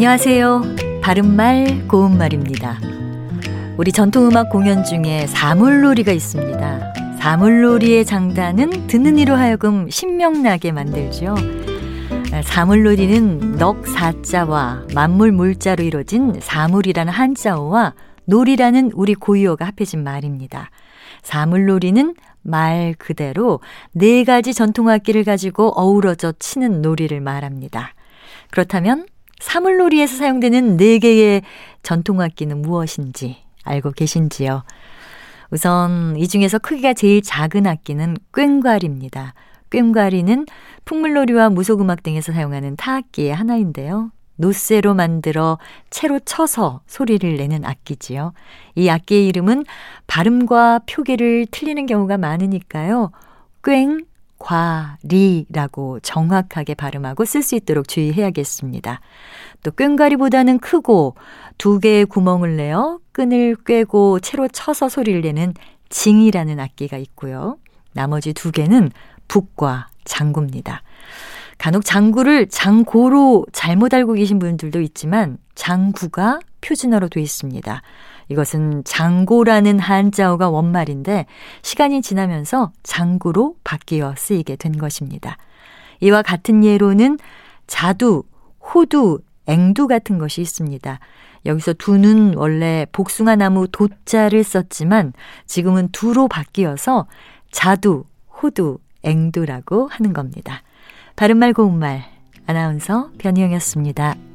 안녕하세요. 바른말 고운말입니다. 우리 전통음악 공연 중에 사물놀이가 있습니다. 사물놀이의 장단은 듣는 이로 하여금 신명나게 만들죠. 사물놀이는 넉 사자와 만물 물자로 이루어진 사물이라는 한자어와 놀이라는 우리 고유어가 합해진 말입니다. 사물놀이는 말 그대로 네 가지 전통악기를 가지고 어우러져 치는 놀이를 말합니다. 그렇다면 사물놀이에서 사용되는 네 개의 전통악기는 무엇인지 알고 계신지요? 우선 이 중에서 크기가 제일 작은 악기는 꽹과리입니다. 꽹과리는 풍물놀이와 무속음악 등에서 사용하는 타악기의 하나인데요. 노쇠로 만들어 채로 쳐서 소리를 내는 악기지요. 이 악기의 이름은 발음과 표기를 틀리는 경우가 많으니까요. 꽹, 과, 리라고 정확하게 발음하고 쓸 수 있도록 주의해야겠습니다. 또 꽹과리보다는 크고 두 개의 구멍을 내어 끈을 꿰고 채로 쳐서 소리를 내는 징이라는 악기가 있고요. 나머지 두 개는 북과 장구입니다. 간혹 장구를 장고로 잘못 알고 계신 분들도 있지만 장구가 표준어로 되어 있습니다. 이것은 장고라는 한자어가 원말인데 시간이 지나면서 장구로 바뀌어 쓰이게 된 것입니다. 이와 같은 예로는 자두, 호두, 앵두 같은 것이 있습니다. 여기서 두는 원래 복숭아 나무 도자를 썼지만 지금은 두로 바뀌어서 자두, 호두, 앵두라고 하는 겁니다. 바른말 고운말 아나운서 변희영이었습니다.